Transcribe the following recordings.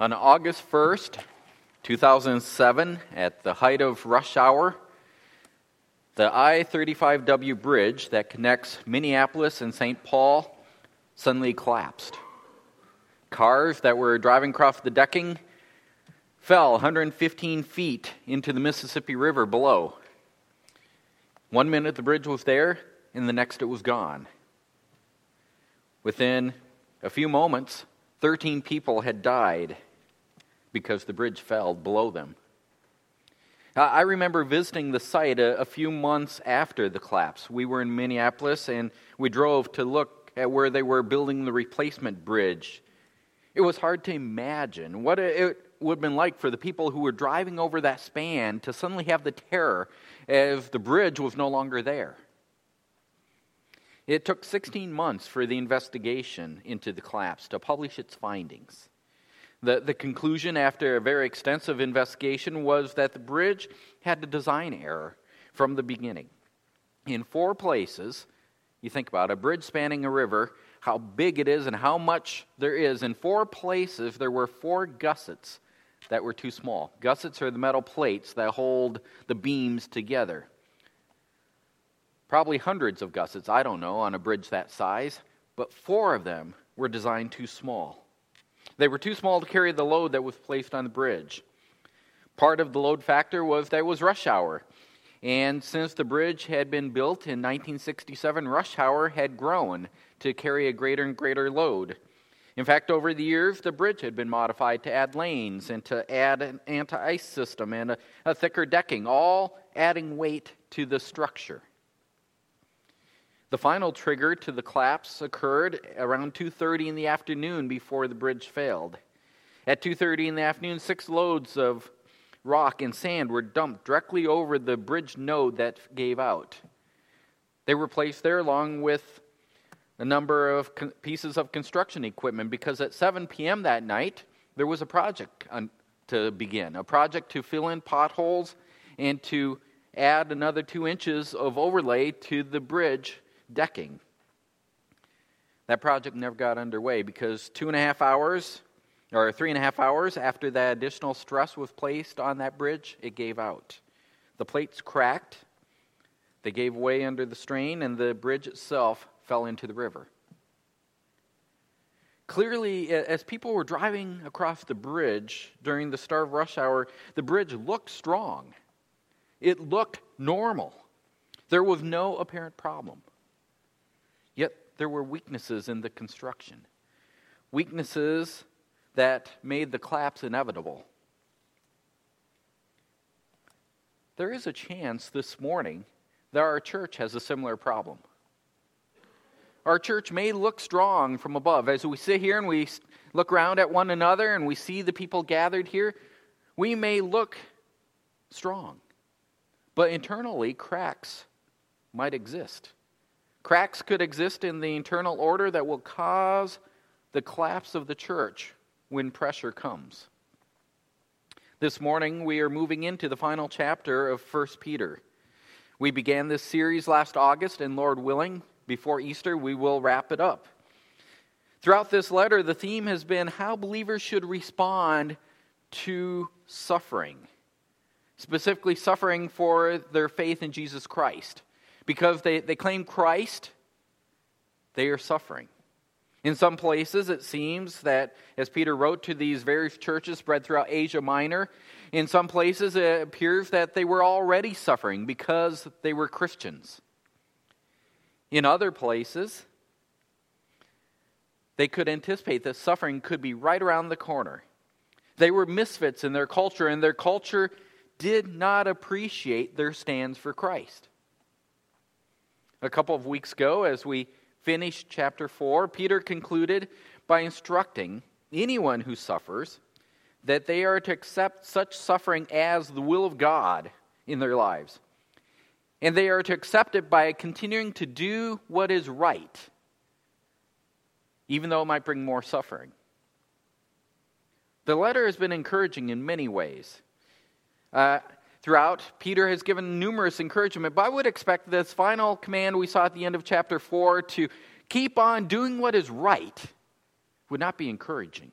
On August 1st, 2007, at the height of rush hour, the I 35W bridge that connects Minneapolis and St. Paul suddenly collapsed. Cars that were driving across the decking fell 115 feet into the Mississippi River below. One minute the bridge was there, and the next it was gone. Within a few moments, 13 people had died because the bridge fell below them. I remember visiting the site a, a, few months after the collapse. We were in Minneapolis and we drove to look at where they were building the replacement bridge. It was hard to imagine what it would have been like for the people who were driving over that span to suddenly have the terror as the bridge was no longer there. It took 16 months for the investigation into the collapse to publish its findings. The, the conclusion, after a very extensive investigation, was that the bridge had a design error from the beginning. In four places, you think about it, a bridge spanning a river, how big it is and how much there is. In four places, there were four gussets that were too small. Gussets are the metal plates that hold the beams together. Probably hundreds of gussets, I don't know, on a bridge that size, but four of them were designed too small. They were too small to carry the load that was placed on the bridge. Part of the load factor was that it was rush hour. And since the bridge had been built in 1967, rush hour had grown to carry a greater and greater load. In fact, over the years, the bridge had been modified to add lanes and to add an anti ice system and a, a thicker decking, all adding weight to the structure. The final trigger to the collapse occurred around 2:30 in the afternoon before the bridge failed. At 2:30 in the afternoon, six loads of rock and sand were dumped directly over the bridge node that gave out. They were placed there along with a number of pieces of construction equipment because at 7 p.m. that night there was a project to begin, a project to fill in potholes and to add another two inches of overlay to the bridge decking. That project never got underway because two and a half hours, or three and a half hours after that additional stress was placed on that bridge, it gave out. The plates cracked, they gave way under the strain, and the bridge itself fell into the river. Clearly, as people were driving across the bridge during the start of rush hour, the bridge looked strong. It looked normal. There was no apparent problem. There were weaknesses in the construction, weaknesses that made the collapse inevitable. There is a chance this morning that our church has a similar problem. Our church may look strong from above. As we sit here and we look around at one another and we see the people gathered here, we may look strong. But internally, cracks might exist. Cracks could exist in the internal order that will cause the collapse of the church when pressure comes. This morning, we are moving into the final chapter of 1 Peter. We began this series last August, and Lord willing, before Easter, we will wrap it up. Throughout this letter, the theme has been how believers should respond to suffering, specifically suffering for their faith in Jesus Christ because they, they claim Christ, they are suffering. In some places, it seems that, as Peter wrote to these various churches spread throughout Asia Minor, in some places it appears that they were already suffering because they were Christians. In other places, they could anticipate that suffering could be right around the corner. They were misfits in their culture, and their culture did not appreciate their stands for Christ. A couple of weeks ago, as we finished chapter 4, Peter concluded by instructing anyone who suffers that they are to accept such suffering as the will of God in their lives. And they are to accept it by continuing to do what is right, even though it might bring more suffering. The letter has been encouraging in many ways. Uh, throughout, Peter has given numerous encouragement, but I would expect this final command we saw at the end of chapter 4 to keep on doing what is right would not be encouraging.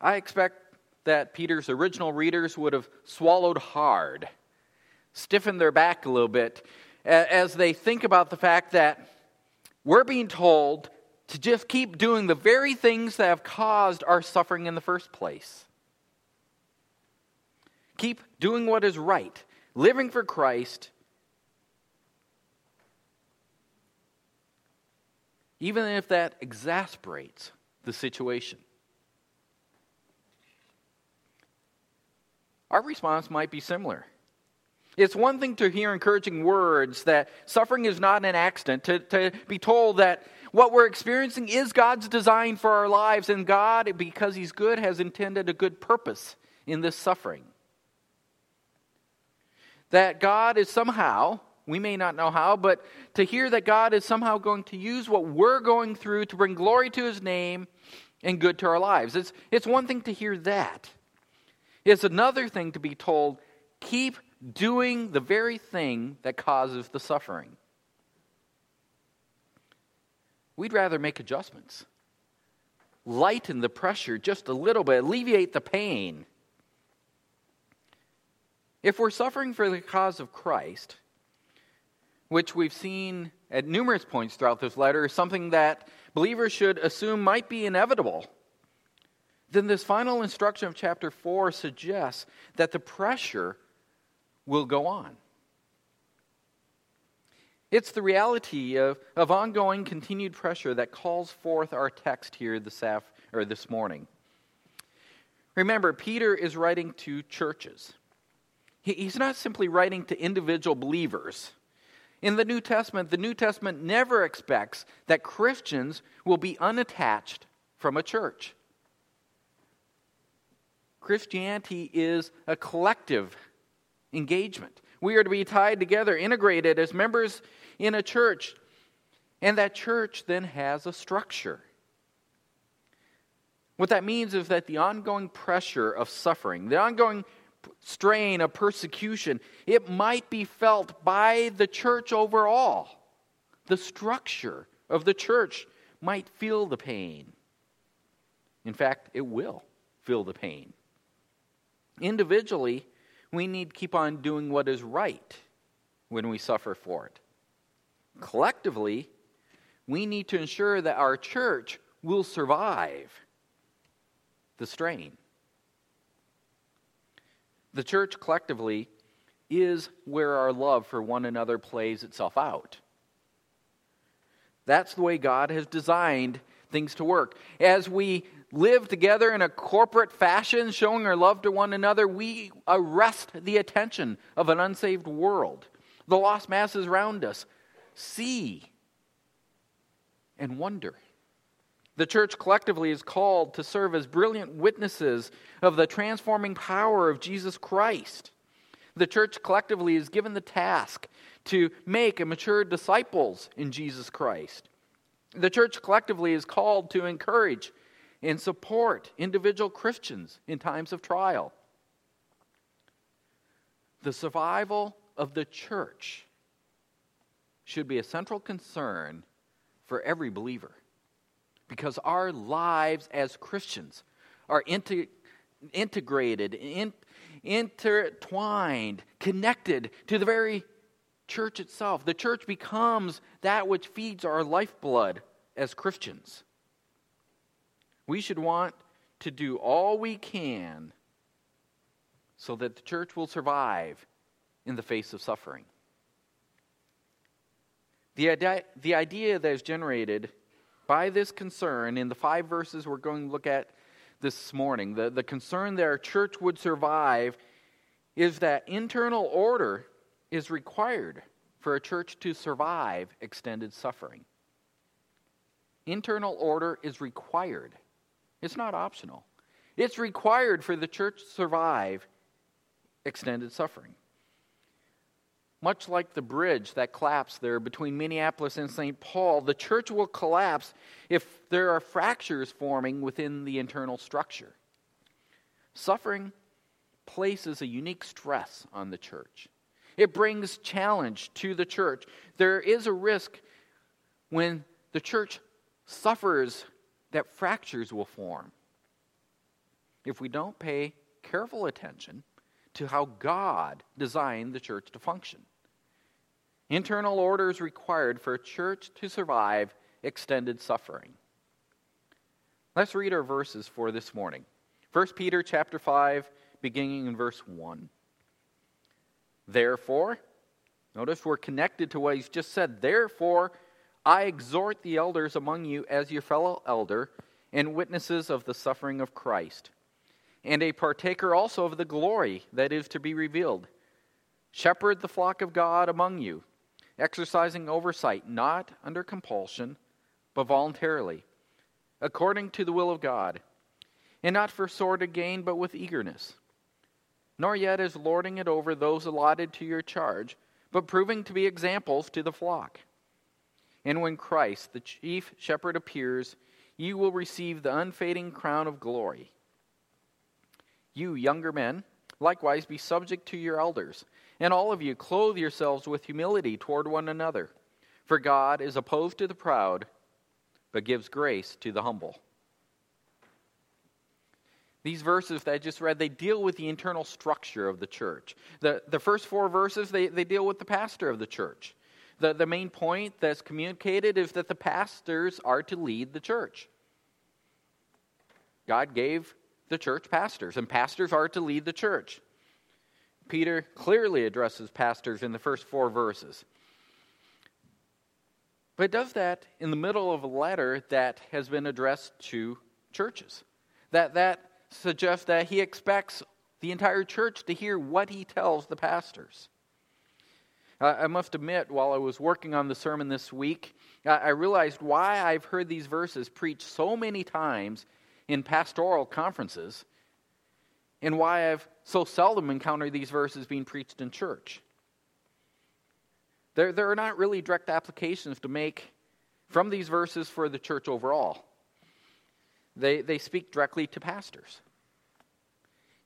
I expect that Peter's original readers would have swallowed hard, stiffened their back a little bit as they think about the fact that we're being told to just keep doing the very things that have caused our suffering in the first place. Keep doing what is right, living for Christ, even if that exasperates the situation. Our response might be similar. It's one thing to hear encouraging words that suffering is not an accident, to, to be told that what we're experiencing is God's design for our lives, and God, because He's good, has intended a good purpose in this suffering. That God is somehow, we may not know how, but to hear that God is somehow going to use what we're going through to bring glory to His name and good to our lives. It's, it's one thing to hear that. It's another thing to be told, keep doing the very thing that causes the suffering. We'd rather make adjustments, lighten the pressure just a little bit, alleviate the pain. If we're suffering for the cause of Christ, which we've seen at numerous points throughout this letter, is something that believers should assume might be inevitable, then this final instruction of chapter 4 suggests that the pressure will go on. It's the reality of, of ongoing continued pressure that calls forth our text here this, af, or this morning. Remember, Peter is writing to churches. He, he's not simply writing to individual believers. In the New Testament, the New Testament never expects that Christians will be unattached from a church. Christianity is a collective engagement. We are to be tied together, integrated as members in a church. And that church then has a structure. What that means is that the ongoing pressure of suffering, the ongoing strain of persecution, it might be felt by the church overall. The structure of the church might feel the pain. In fact, it will feel the pain. Individually, we need to keep on doing what is right when we suffer for it. Collectively, we need to ensure that our church will survive the strain. The church collectively is where our love for one another plays itself out. That's the way God has designed things to work. As we live together in a corporate fashion, showing our love to one another, we arrest the attention of an unsaved world. The lost masses around us see and wonder. The church collectively is called to serve as brilliant witnesses of the transforming power of Jesus Christ. The church collectively is given the task to make and mature disciples in Jesus Christ. The church collectively is called to encourage and support individual Christians in times of trial. The survival of the church should be a central concern for every believer because our lives as Christians are inter- integrated, in- intertwined, connected to the very church itself. The church becomes that which feeds our lifeblood as Christians. We should want to do all we can so that the church will survive in the face of suffering. The idea, the idea that is generated by this concern in the five verses we're going to look at this morning, the, the concern that our church would survive, is that internal order is required for a church to survive extended suffering. Internal order is required, it's not optional. It's required for the church to survive extended suffering. Much like the bridge that collapsed there between Minneapolis and St. Paul, the church will collapse if there are fractures forming within the internal structure. Suffering places a unique stress on the church. It brings challenge to the church. There is a risk when the church suffers that fractures will form. if we don't pay careful attention to how God designed the church to function. Internal order is required for a church to survive extended suffering. Let's read our verses for this morning. 1 Peter chapter 5 beginning in verse 1. Therefore, notice we're connected to what he's just said. Therefore, I exhort the elders among you as your fellow elder and witnesses of the suffering of Christ, and a partaker also of the glory that is to be revealed. Shepherd the flock of God among you, exercising oversight, not under compulsion, but voluntarily, according to the will of God, and not for sordid gain, but with eagerness. Nor yet as lording it over those allotted to your charge, but proving to be examples to the flock. And when Christ, the chief shepherd, appears, you will receive the unfading crown of glory. You, younger men, likewise be subject to your elders, and all of you clothe yourselves with humility toward one another. For God is opposed to the proud, but gives grace to the humble. These verses that I just read, they deal with the internal structure of the church. The, the first four verses, they, they deal with the pastor of the church. The, the main point that's communicated is that the pastors are to lead the church. God gave the church pastors, and pastors are to lead the church. Peter clearly addresses pastors in the first four verses. But does that in the middle of a letter that has been addressed to churches. That, that suggests that he expects the entire church to hear what he tells the pastors. I must admit, while I was working on the sermon this week, I realized why I've heard these verses preached so many times in pastoral conferences and why I've so seldom encountered these verses being preached in church. There, there are not really direct applications to make from these verses for the church overall. They, they speak directly to pastors.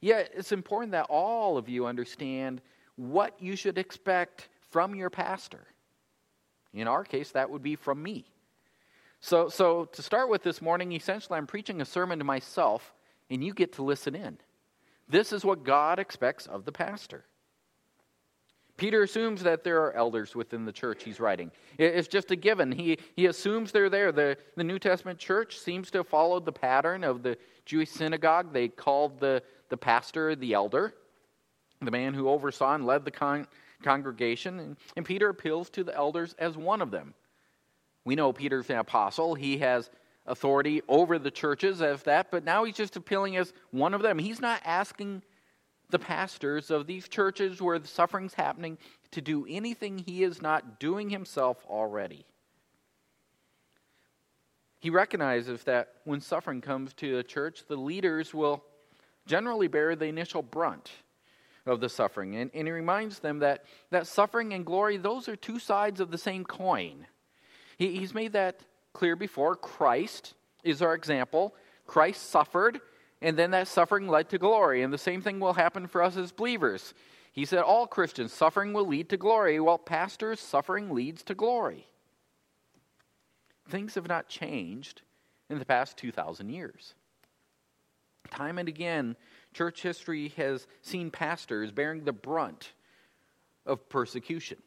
Yet, it's important that all of you understand what you should expect from your pastor. In our case, that would be from me. So, so to start with this morning, essentially, I'm preaching a sermon to myself, and you get to listen in. This is what God expects of the pastor. Peter assumes that there are elders within the church he's writing. It's just a given. He, he assumes they're there. The, the New Testament church seems to have followed the pattern of the Jewish synagogue. They called the, the pastor the elder, the man who oversaw and led the con- congregation. And, and Peter appeals to the elders as one of them. We know Peter's an apostle. He has authority over the churches as that, but now he's just appealing as one of them. He's not asking the pastors of these churches where the suffering's happening to do anything he is not doing himself already. He recognizes that when suffering comes to a church, the leaders will generally bear the initial brunt of the suffering. And, and he reminds them that, that suffering and glory, those are two sides of the same coin. He, he's made that clear before. Christ is our example. Christ suffered, and then that suffering led to glory. And the same thing will happen for us as believers. He said, All Christians, suffering will lead to glory, while pastors, suffering leads to glory. Things have not changed in the past 2,000 years. Time and again, church history has seen pastors bearing the brunt of persecution.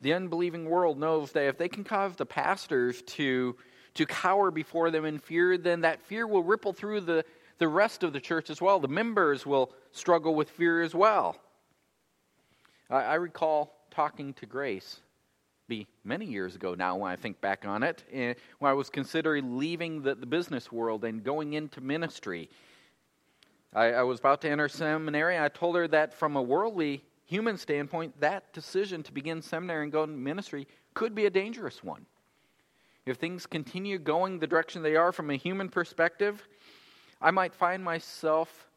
The unbelieving world knows that if they can cause the pastors to, to cower before them in fear, then that fear will ripple through the, the rest of the church as well. The members will struggle with fear as well. I, I recall talking to Grace be many years ago now when I think back on it, eh, when I was considering leaving the, the business world and going into ministry. I, I was about to enter seminary. I told her that from a worldly human standpoint, that decision to begin seminary and go into ministry could be a dangerous one. If things continue going the direction they are from a human perspective, I might find myself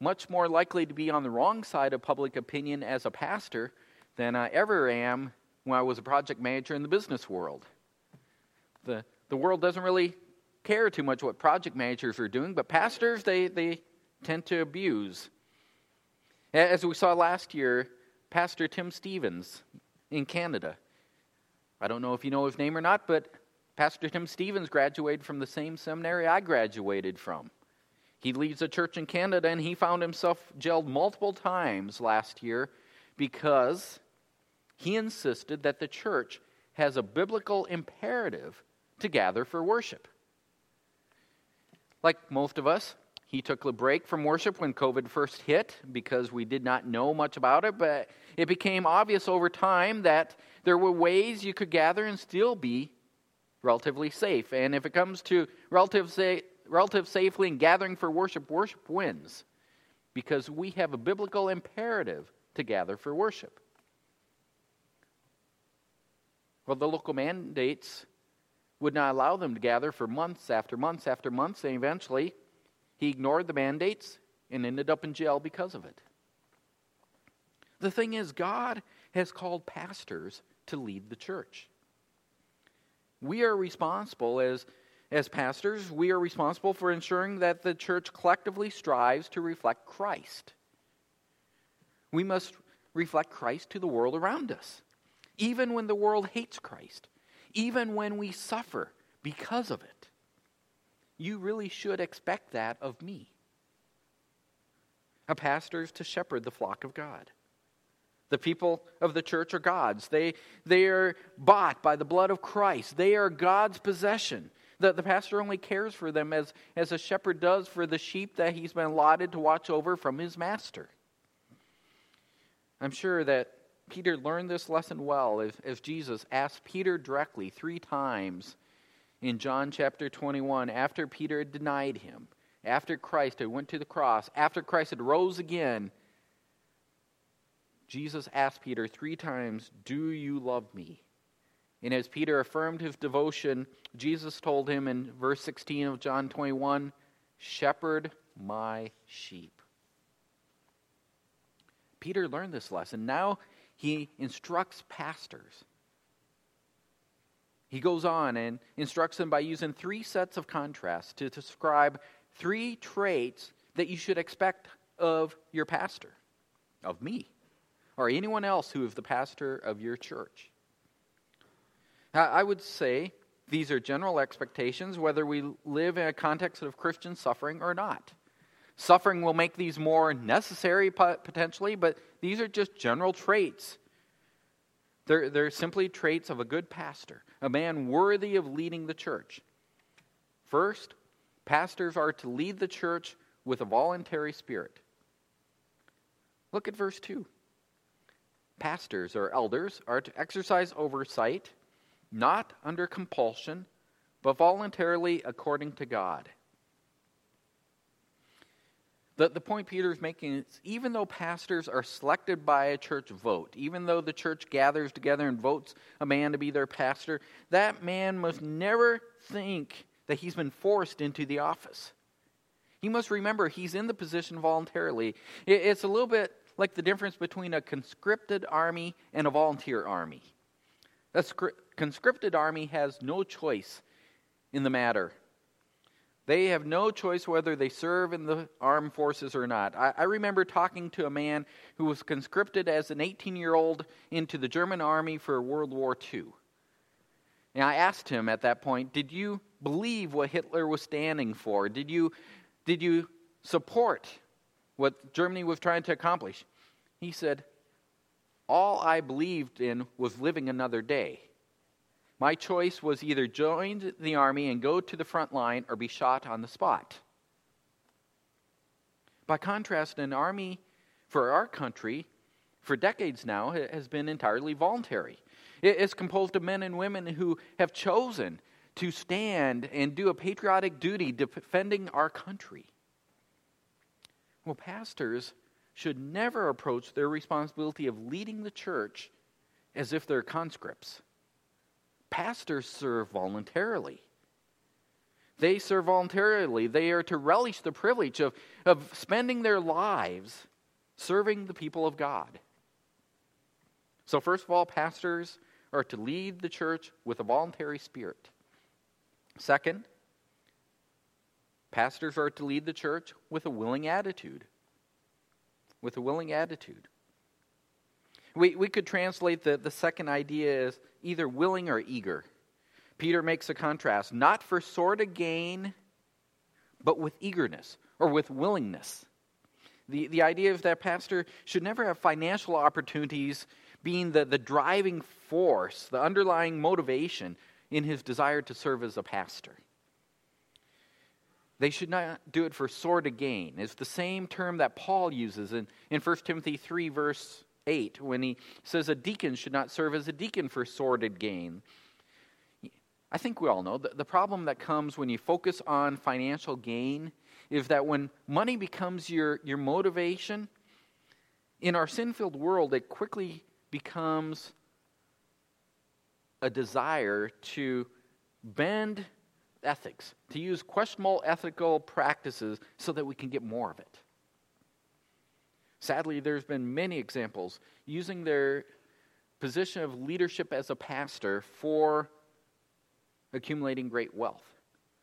much more likely to be on the wrong side of public opinion as a pastor than I ever am when I was a project manager in the business world. The, the world doesn't really care too much what project managers are doing, but pastors, they, they tend to abuse as we saw last year, Pastor Tim Stephens in Canada. I don't know if you know his name or not, but Pastor Tim Stephens graduated from the same seminary I graduated from. He leads a church in Canada and he found himself jailed multiple times last year because he insisted that the church has a biblical imperative to gather for worship. Like most of us, he took a break from worship when COVID first hit because we did not know much about it, but it became obvious over time that there were ways you could gather and still be relatively safe. And if it comes to relative, sa- relative safely and gathering for worship, worship wins because we have a biblical imperative to gather for worship. Well, the local mandates would not allow them to gather for months after months after months, and eventually he ignored the mandates and ended up in jail because of it. The thing is, God has called pastors to lead the church. We are responsible as, as pastors, we are responsible for ensuring that the church collectively strives to reflect Christ. We must reflect Christ to the world around us even when the world hates Christ, even when we suffer because of it. You really should expect that of me. A pastor is to shepherd the flock of God. The people of the church are God's. They, they are bought by the blood of Christ. They are God's possession. The, the pastor only cares for them as, as a shepherd does for the sheep that he's been allotted to watch over from his master. I'm sure that Peter learned this lesson well as, as Jesus asked Peter directly three times in John chapter 21 after Peter had denied him, after Christ had went to the cross, after Christ had rose again. Jesus asked Peter three times, Do you love me? And as Peter affirmed his devotion, Jesus told him in verse 16 of John 21 Shepherd my sheep. Peter learned this lesson. Now he instructs pastors. He goes on and instructs them by using three sets of contrasts to describe three traits that you should expect of your pastor, of me, or anyone else who is the pastor of your church. I would say these are general expectations, whether we live in a context of Christian suffering or not. Suffering will make these more necessary potentially, but these are just general traits. They're, they're simply traits of a good pastor, a man worthy of leading the church. First, pastors are to lead the church with a voluntary spirit. Look at verse 2. Pastors or elders are to exercise oversight, not under compulsion, but voluntarily according to God. The, the point Peter is making is even though pastors are selected by a church vote, even though the church gathers together and votes a man to be their pastor, that man must never think that he's been forced into the office. He must remember he's in the position voluntarily. It, it's a little bit like the difference between a conscripted army and a volunteer army. A conscripted army has no choice in the matter they have no choice whether they serve in the armed forces or not. I, I remember talking to a man who was conscripted as an 18 year old into the German army for World War II. And I asked him at that point, Did you believe what Hitler was standing for? Did you, did you support what Germany was trying to accomplish? He said, All I believed in was living another day. My choice was either join the army and go to the front line or be shot on the spot. By contrast, an army for our country, for decades now, has been entirely voluntary. It's composed of men and women who have chosen to stand and do a patriotic duty defending our country. Well, pastors should never approach their responsibility of leading the church as if they're conscripts. Pastors serve voluntarily. They serve voluntarily. They are to relish the privilege of, of spending their lives serving the people of God. So, first of all, pastors are to lead the church with a voluntary spirit. Second, pastors are to lead the church with a willing attitude. With a willing attitude. We, we could translate the, the second idea as either willing or eager. Peter makes a contrast not for sort of gain, but with eagerness, or with willingness. The, the idea is that pastor should never have financial opportunities being the, the driving force, the underlying motivation in his desire to serve as a pastor. They should not do it for sordid gain. It's the same term that Paul uses in, in 1 Timothy 3, verse 8, when he says a deacon should not serve as a deacon for sordid gain. I think we all know the, the problem that comes when you focus on financial gain is that when money becomes your, your motivation, in our sin filled world, it quickly becomes a desire to bend ethics, to use questionable ethical practices so that we can get more of it. Sadly, there's been many examples using their position of leadership as a pastor for accumulating great wealth.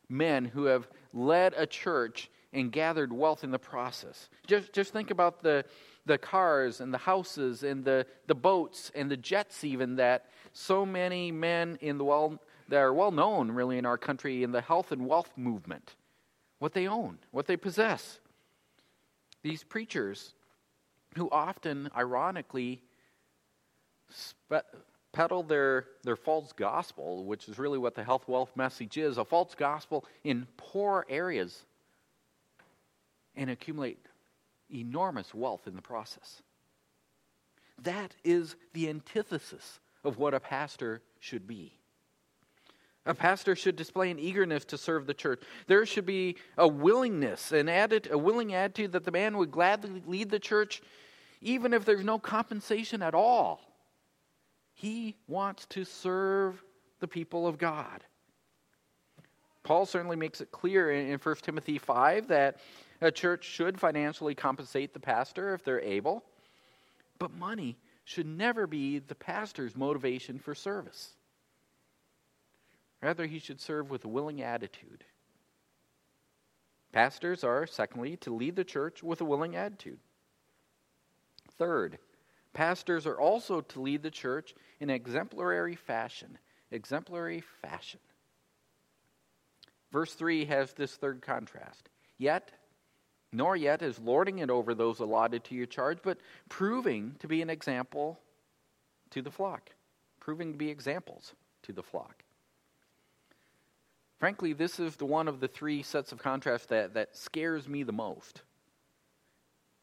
Men who have led a church and gathered wealth in the process. Just, just think about the, the cars and the houses and the, the boats and the jets, even that so many men in the well, that are well known, really, in our country in the health and wealth movement. What they own, what they possess. These preachers who often, ironically, spe- peddle their, their false gospel, which is really what the health wealth message is a false gospel in poor areas, and accumulate enormous wealth in the process. That is the antithesis of what a pastor should be. A pastor should display an eagerness to serve the church. There should be a willingness, an added, a willing attitude that the man would gladly lead the church, even if there's no compensation at all. He wants to serve the people of God. Paul certainly makes it clear in 1 Timothy 5 that a church should financially compensate the pastor if they're able, but money should never be the pastor's motivation for service. Rather, he should serve with a willing attitude. Pastors are, secondly, to lead the church with a willing attitude. Third, pastors are also to lead the church in exemplary fashion. Exemplary fashion. Verse 3 has this third contrast. Yet, nor yet is lording it over those allotted to your charge, but proving to be an example to the flock. Proving to be examples to the flock. Frankly, this is the one of the three sets of contrasts that, that scares me the most.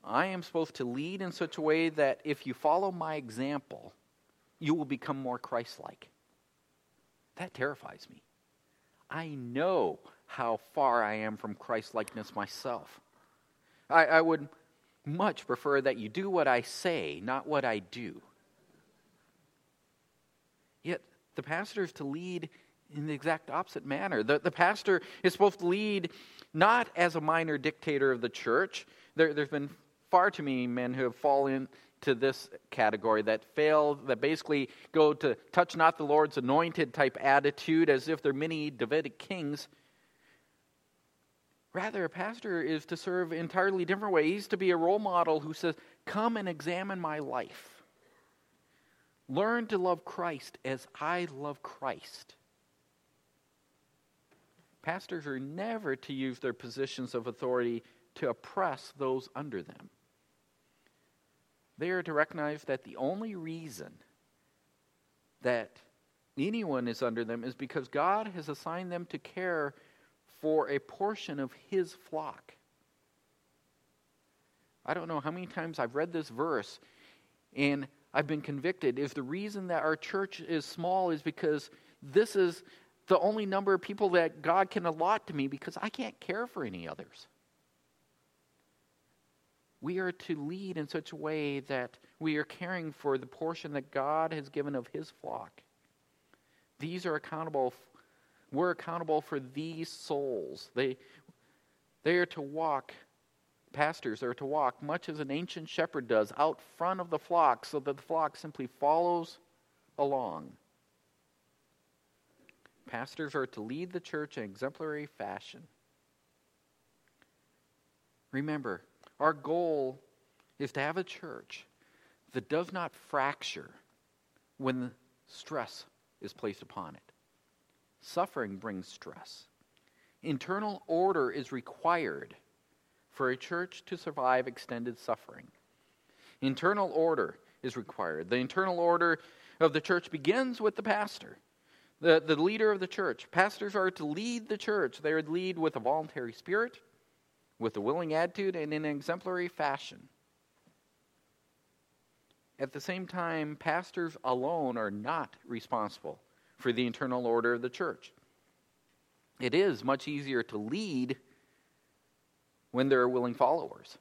I am supposed to lead in such a way that if you follow my example, you will become more Christ like. That terrifies me. I know how far I am from Christ likeness myself. I, I would much prefer that you do what I say, not what I do. Yet, the pastor is to lead in the exact opposite manner. The, the pastor is supposed to lead not as a minor dictator of the church. There, there's been far too many men who have fallen to this category that fail, that basically go to touch not the Lord's anointed type attitude as if they're many Davidic kings. Rather, a pastor is to serve entirely different ways, to be a role model who says, Come and examine my life. Learn to love Christ as I love Christ. Pastors are never to use their positions of authority to oppress those under them. They are to recognize that the only reason that anyone is under them is because God has assigned them to care for a portion of His flock. I don't know how many times I've read this verse and I've been convicted. If the reason that our church is small is because this is the only number of people that God can allot to me because I can't care for any others. We are to lead in such a way that we are caring for the portion that God has given of his flock. These are accountable we're accountable for these souls. They they are to walk pastors are to walk much as an ancient shepherd does out front of the flock so that the flock simply follows along. Pastors are to lead the church in exemplary fashion. Remember, our goal is to have a church that does not fracture when stress is placed upon it. Suffering brings stress. Internal order is required for a church to survive extended suffering. Internal order is required. The internal order of the church begins with the pastor, the, the leader of the church. Pastors are to lead the church, they are to lead with a voluntary spirit, with a willing attitude, and in an exemplary fashion. At the same time, pastors alone are not responsible for the internal order of the church. It is much easier to lead when there are willing followers.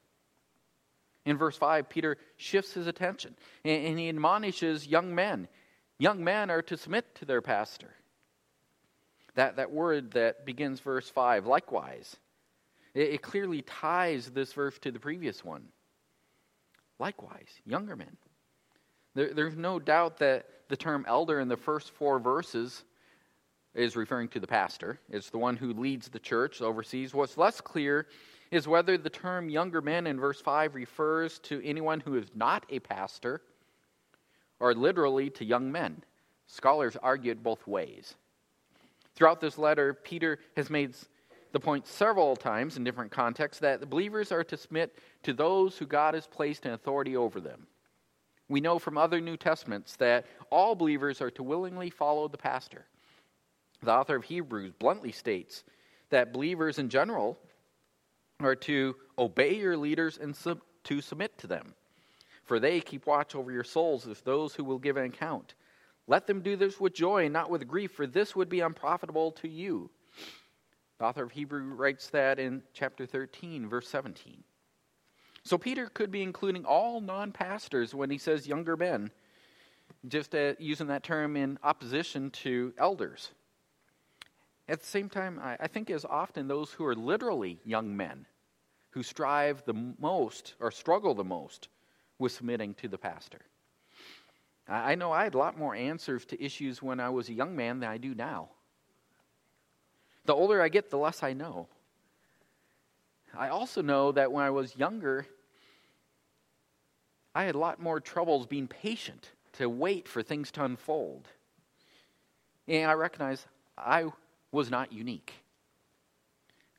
In verse 5, Peter shifts his attention and, he admonishes young men. Young men are to submit to their pastor. That, that word that begins verse 5, likewise, it, it clearly ties this verse to the previous one. Likewise, younger men. There, there's no doubt that the term elder in the first four verses is referring to the pastor. It's the one who leads the church, oversees. What's less clear is whether the term younger men in verse 5 refers to anyone who is not a pastor or literally to young men. Scholars argue it both ways. Throughout this letter, Peter has made the point several times in different contexts that the believers are to submit to those who God has placed in authority over them. We know from other New Testaments that all believers are to willingly follow the pastor. The author of Hebrews bluntly states that believers in general are to obey your leaders and sub- to submit to them. For they keep watch over your souls as those who will give an account. Let them do this with joy and not with grief, for this would be unprofitable to you. The author of Hebrew writes that in chapter 13, verse 17. So Peter could be including all non pastors when he says younger men, just uh, using that term in opposition to elders. At the same time, I, I think as often those who are literally young men who strive the most or struggle the most with submitting to the pastor. I know I had a lot more answers to issues when I was a young man than I do now. The older I get, the less I know. I also know that when I was younger, I had a lot more troubles being patient to wait for things to unfold. And I recognize I was not unique.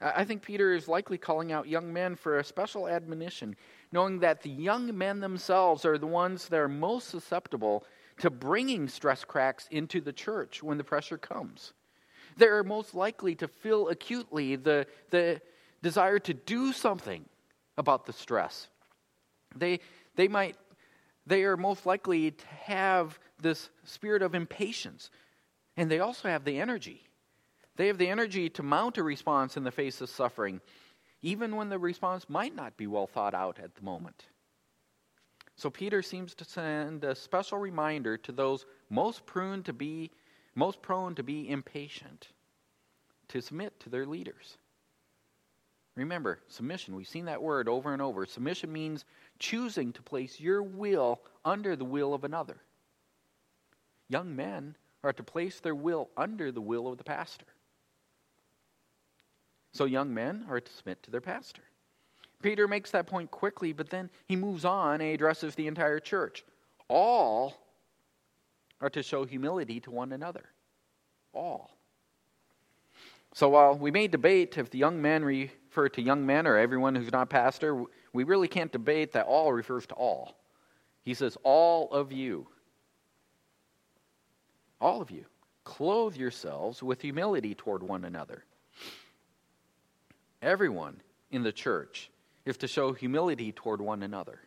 I think Peter is likely calling out young men for a special admonition, knowing that the young men themselves are the ones that are most susceptible to bringing stress cracks into the church when the pressure comes. They're most likely to feel acutely the, the desire to do something about the stress. They, they might they are most likely to have this spirit of impatience and they also have the energy they have the energy to mount a response in the face of suffering, even when the response might not be well thought out at the moment. So Peter seems to send a special reminder to those most prone to be most prone to be impatient to submit to their leaders. Remember, submission, we've seen that word over and over. Submission means choosing to place your will under the will of another. Young men are to place their will under the will of the pastor. So young men are to submit to their pastor. Peter makes that point quickly, but then he moves on and addresses the entire church. All are to show humility to one another. All. So while we may debate if the young men refer to young men or everyone who's not pastor, we really can't debate that all refers to all. He says, All of you. All of you. Clothe yourselves with humility toward one another everyone in the church is to show humility toward one another.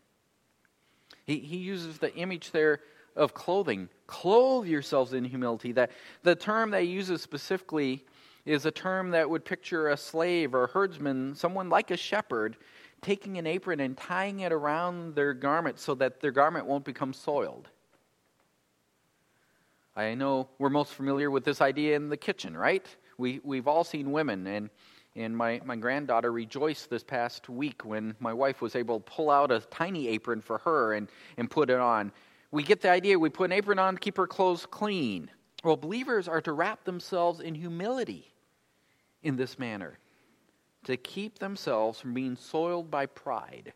He, he uses the image there of clothing. Clothe yourselves in humility. That the term that he uses specifically is a term that would picture a slave or a herdsman, someone like a shepherd, taking an apron and tying it around their garment so that their garment won't become soiled. I know we're most familiar with this idea in the kitchen, right? We, we've all seen women, and and my, my granddaughter rejoiced this past week when my wife was able to pull out a tiny apron for her and, and put it on. We get the idea. We put an apron on to keep our clothes clean. Well, believers are to wrap themselves in humility in this manner, to keep themselves from being soiled by pride.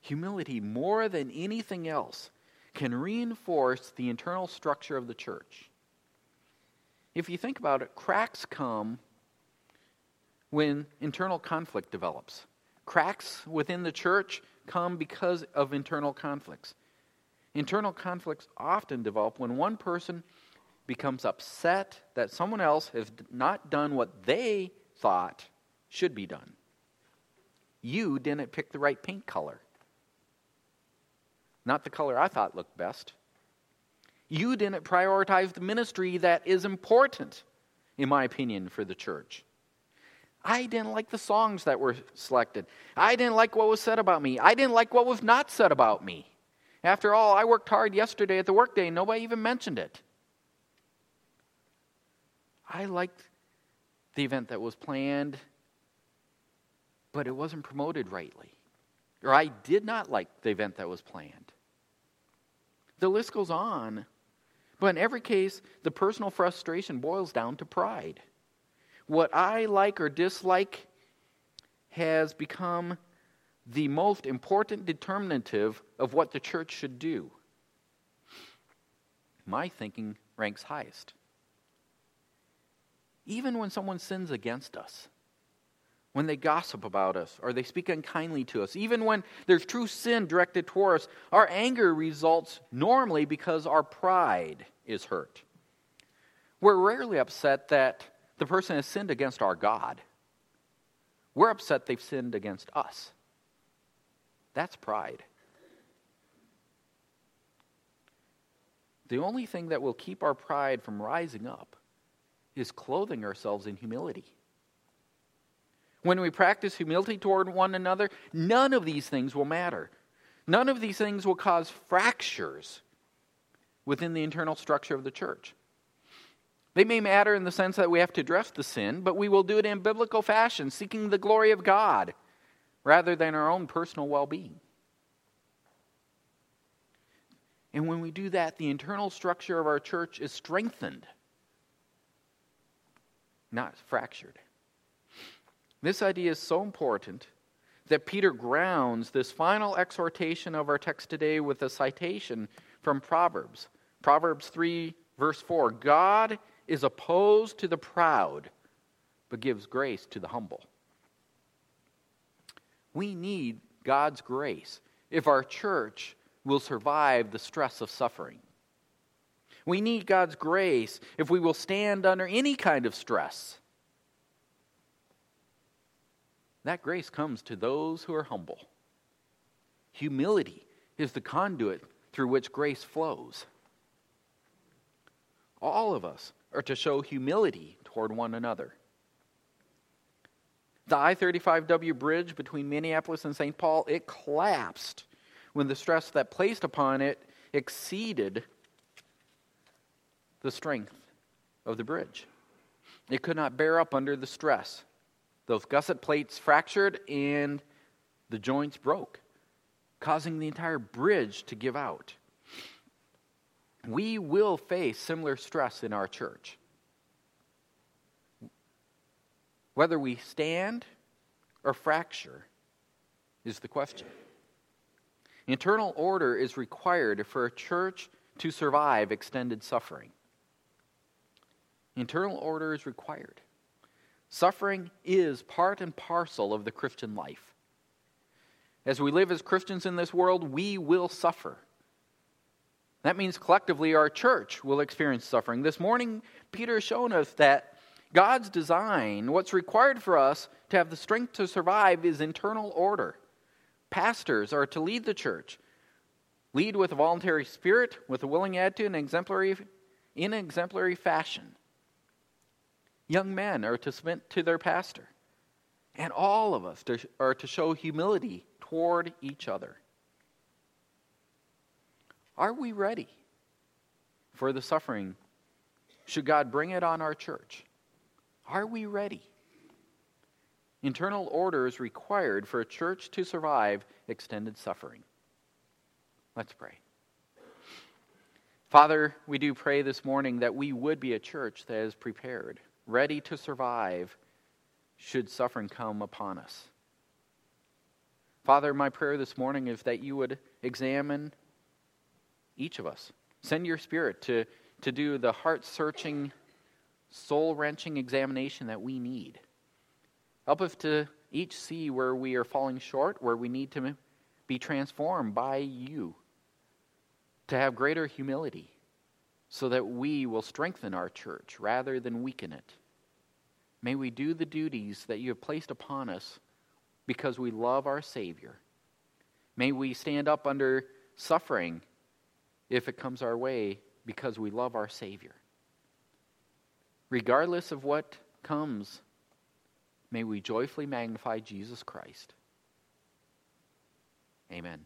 Humility, more than anything else, can reinforce the internal structure of the church. If you think about it, cracks come when internal conflict develops. Cracks within the church come because of internal conflicts. Internal conflicts often develop when one person becomes upset that someone else has not done what they thought should be done. You didn't pick the right paint color. Not the color I thought looked best. You didn't prioritize the ministry that is important, in my opinion, for the church. I didn't like the songs that were selected. I didn't like what was said about me. I didn't like what was not said about me. After all, I worked hard yesterday at the workday and nobody even mentioned it. I liked the event that was planned, but it wasn't promoted rightly. Or I did not like the event that was planned. The list goes on. But in every case, the personal frustration boils down to pride. What I like or dislike has become the most important determinative of what the church should do. My thinking ranks highest. Even when someone sins against us, when they gossip about us or they speak unkindly to us, even when there's true sin directed toward us, our anger results normally because our pride is hurt. We're rarely upset that the person has sinned against our God. We're upset they've sinned against us. That's pride. The only thing that will keep our pride from rising up is clothing ourselves in humility. When we practice humility toward one another, none of these things will matter. None of these things will cause fractures within the internal structure of the church. They may matter in the sense that we have to address the sin, but we will do it in biblical fashion, seeking the glory of God rather than our own personal well being. And when we do that, the internal structure of our church is strengthened, not fractured. This idea is so important that Peter grounds this final exhortation of our text today with a citation from Proverbs. Proverbs 3, verse 4 God is opposed to the proud, but gives grace to the humble. We need God's grace if our church will survive the stress of suffering. We need God's grace if we will stand under any kind of stress. That grace comes to those who are humble. Humility is the conduit through which grace flows. All of us are to show humility toward one another. The I 35W bridge between Minneapolis and St. Paul, it collapsed when the stress that placed upon it exceeded the strength of the bridge. It could not bear up under the stress. Those gusset plates fractured and the joints broke, causing the entire bridge to give out. We will face similar stress in our church. Whether we stand or fracture is the question. Internal order is required for a church to survive extended suffering. Internal order is required. Suffering is part and parcel of the Christian life. As we live as Christians in this world, we will suffer. That means collectively our church will experience suffering. This morning, Peter has shown us that God's design, what's required for us to have the strength to survive, is internal order. Pastors are to lead the church, lead with a voluntary spirit, with a willing attitude, and exemplary, in exemplary fashion. Young men are to submit to their pastor. And all of us are to show humility toward each other. Are we ready for the suffering? Should God bring it on our church? Are we ready? Internal order is required for a church to survive extended suffering. Let's pray. Father, we do pray this morning that we would be a church that is prepared, ready to survive should suffering come upon us. Father, my prayer this morning is that you would examine each of us. Send your spirit to, to do the heart searching, soul wrenching examination that we need. Help us to each see where we are falling short, where we need to be transformed by you, to have greater humility, so that we will strengthen our church rather than weaken it. May we do the duties that you have placed upon us because we love our Savior. May we stand up under suffering if it comes our way because we love our Savior. Regardless of what comes, may we joyfully magnify Jesus Christ. Amen.